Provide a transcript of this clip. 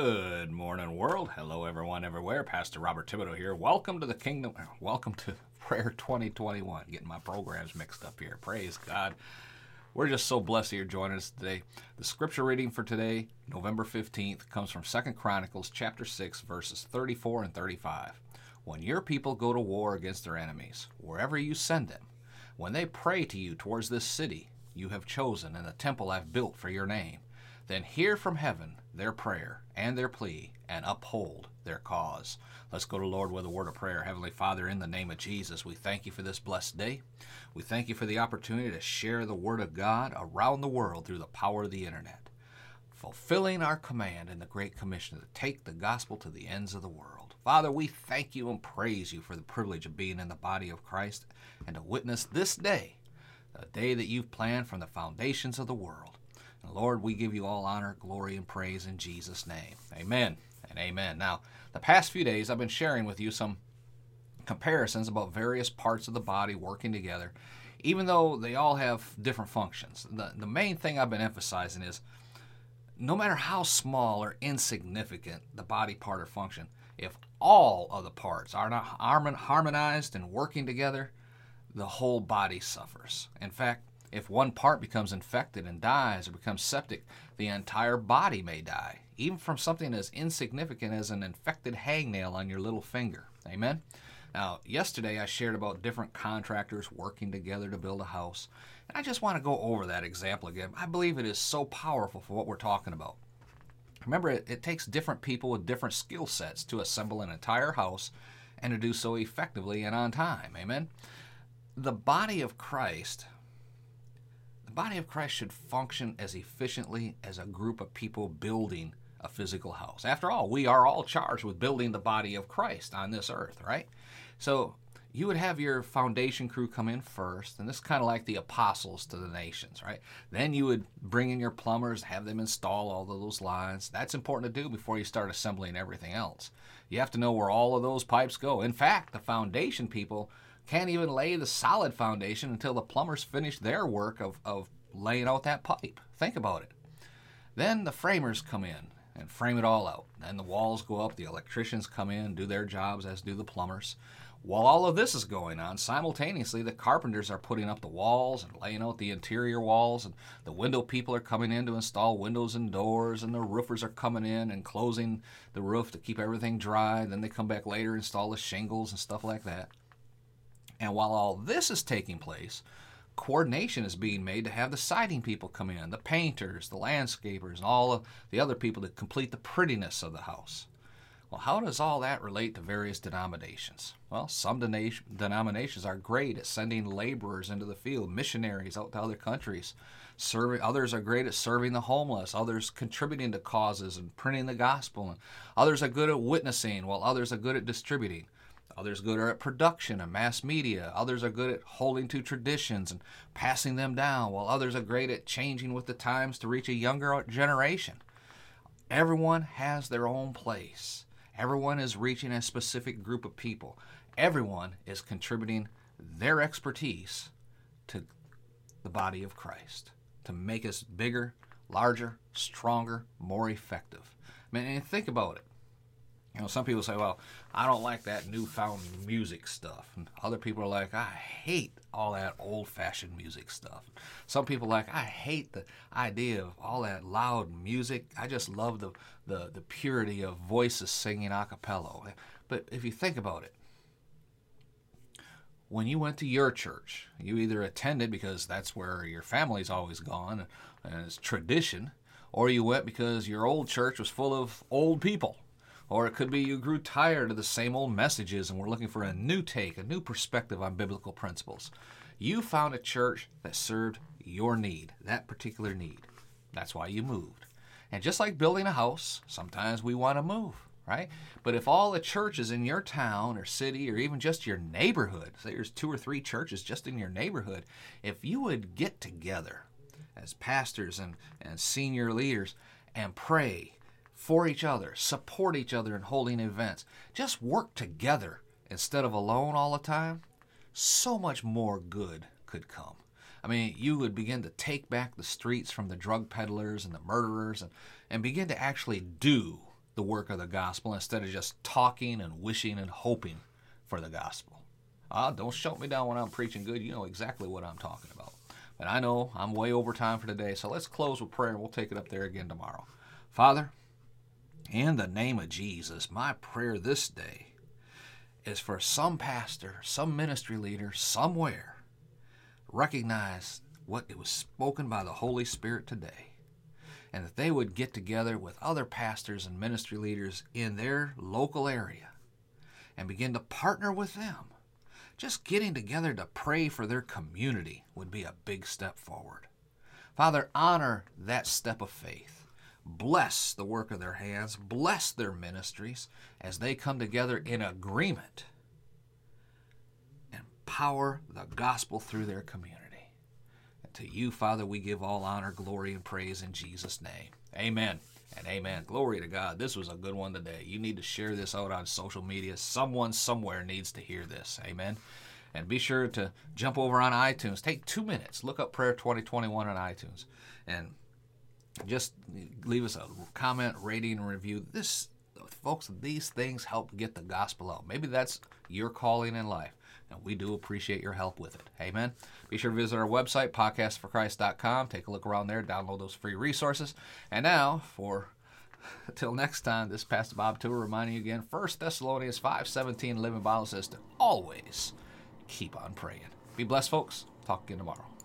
Good morning, world. Hello, everyone, everywhere. Pastor Robert Thibodeau here. Welcome to the kingdom. Uh, welcome to Prayer 2021. Getting my programs mixed up here. Praise God. We're just so blessed that you're joining us today. The scripture reading for today, November 15th, comes from Second Chronicles chapter 6, verses 34 and 35. When your people go to war against their enemies, wherever you send them, when they pray to you towards this city you have chosen and the temple I've built for your name, then hear from heaven their prayer and their plea and uphold their cause. Let's go to Lord with a word of prayer. Heavenly Father, in the name of Jesus, we thank you for this blessed day. We thank you for the opportunity to share the word of God around the world through the power of the internet, fulfilling our command in the Great Commission to take the gospel to the ends of the world. Father, we thank you and praise you for the privilege of being in the body of Christ and to witness this day, the day that you've planned from the foundations of the world. Lord, we give you all honor, glory, and praise in Jesus' name. Amen and amen. Now, the past few days, I've been sharing with you some comparisons about various parts of the body working together, even though they all have different functions. The, the main thing I've been emphasizing is no matter how small or insignificant the body part or function, if all of the parts are not harmonized and working together, the whole body suffers. In fact, if one part becomes infected and dies or becomes septic, the entire body may die, even from something as insignificant as an infected hangnail on your little finger. Amen? Now, yesterday I shared about different contractors working together to build a house. And I just want to go over that example again. I believe it is so powerful for what we're talking about. Remember, it, it takes different people with different skill sets to assemble an entire house and to do so effectively and on time. Amen? The body of Christ body of Christ should function as efficiently as a group of people building a physical house. After all, we are all charged with building the body of Christ on this earth, right? So you would have your foundation crew come in first, and this is kind of like the apostles to the nations, right? Then you would bring in your plumbers, have them install all of those lines. That's important to do before you start assembling everything else. You have to know where all of those pipes go. In fact, the foundation people can't even lay the solid foundation until the plumbers finish their work of, of laying out that pipe. Think about it. Then the framers come in and frame it all out. Then the walls go up, the electricians come in, do their jobs, as do the plumbers. While all of this is going on, simultaneously the carpenters are putting up the walls and laying out the interior walls, and the window people are coming in to install windows and doors, and the roofers are coming in and closing the roof to keep everything dry. Then they come back later, and install the shingles and stuff like that. And while all this is taking place, coordination is being made to have the siding people come in, the painters, the landscapers, and all of the other people to complete the prettiness of the house. Well, how does all that relate to various denominations? Well, some denominations are great at sending laborers into the field, missionaries out to other countries. Serving, others are great at serving the homeless, others contributing to causes and printing the gospel. And others are good at witnessing, while others are good at distributing. Others good are at production and mass media. Others are good at holding to traditions and passing them down, while others are great at changing with the times to reach a younger generation. Everyone has their own place. Everyone is reaching a specific group of people. Everyone is contributing their expertise to the body of Christ to make us bigger, larger, stronger, more effective. I mean, think about it. You know, some people say, well, I don't like that newfound music stuff. And other people are like, I hate all that old fashioned music stuff. Some people are like, I hate the idea of all that loud music. I just love the, the, the purity of voices singing a cappella. But if you think about it, when you went to your church, you either attended because that's where your family's always gone and it's tradition, or you went because your old church was full of old people or it could be you grew tired of the same old messages and were looking for a new take, a new perspective on biblical principles. You found a church that served your need, that particular need. That's why you moved. And just like building a house, sometimes we want to move, right? But if all the churches in your town or city or even just your neighborhood, say there's two or three churches just in your neighborhood, if you would get together as pastors and, and senior leaders and pray for each other, support each other in holding events, just work together instead of alone all the time, so much more good could come. I mean, you would begin to take back the streets from the drug peddlers and the murderers and, and begin to actually do the work of the gospel instead of just talking and wishing and hoping for the gospel. Ah, don't shut me down when I'm preaching good. You know exactly what I'm talking about. But I know I'm way over time for today, so let's close with prayer and we'll take it up there again tomorrow. Father, in the name of Jesus, my prayer this day is for some pastor, some ministry leader somewhere recognize what it was spoken by the Holy Spirit today and that they would get together with other pastors and ministry leaders in their local area and begin to partner with them. Just getting together to pray for their community would be a big step forward. Father, honor that step of faith. Bless the work of their hands, bless their ministries as they come together in agreement and power the gospel through their community. To you, Father, we give all honor, glory, and praise in Jesus' name. Amen and amen. Glory to God. This was a good one today. You need to share this out on social media. Someone somewhere needs to hear this. Amen. And be sure to jump over on iTunes. Take two minutes. Look up Prayer 2021 on iTunes. And just leave us a comment, rating, review. This, folks, these things help get the gospel out. Maybe that's your calling in life. And we do appreciate your help with it. Amen. Be sure to visit our website, podcastforchrist.com. Take a look around there, download those free resources. And now, for until next time, this Pastor Bob Tour reminding you again, 1 Thessalonians 5.17 Living Bible says to always keep on praying. Be blessed, folks. Talk again tomorrow.